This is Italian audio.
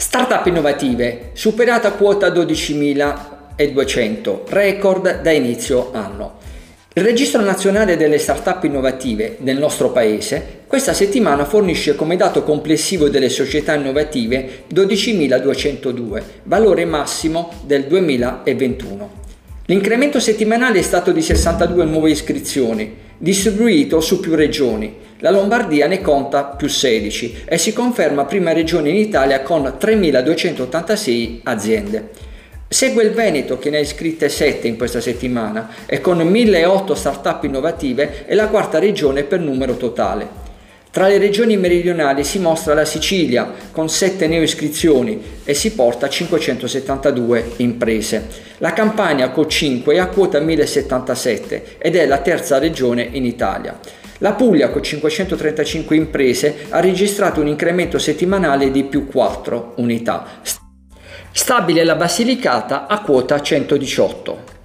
Startup innovative, superata quota 12.200, record da inizio anno. Il Registro Nazionale delle Startup Innovative nel nostro Paese questa settimana fornisce come dato complessivo delle società innovative 12.202, valore massimo del 2021. L'incremento settimanale è stato di 62 nuove iscrizioni, distribuito su più regioni. La Lombardia ne conta più 16 e si conferma prima regione in Italia con 3.286 aziende. Segue il Veneto che ne ha iscritte 7 in questa settimana e con 1008 start-up innovative è la quarta regione per numero totale. Tra le regioni meridionali si mostra la Sicilia con 7 neoiscrizioni e si porta a 572 imprese. La Campania con 5 è a quota 1077 ed è la terza regione in Italia. La Puglia con 535 imprese ha registrato un incremento settimanale di più 4 unità. Stabile la Basilicata a quota 118.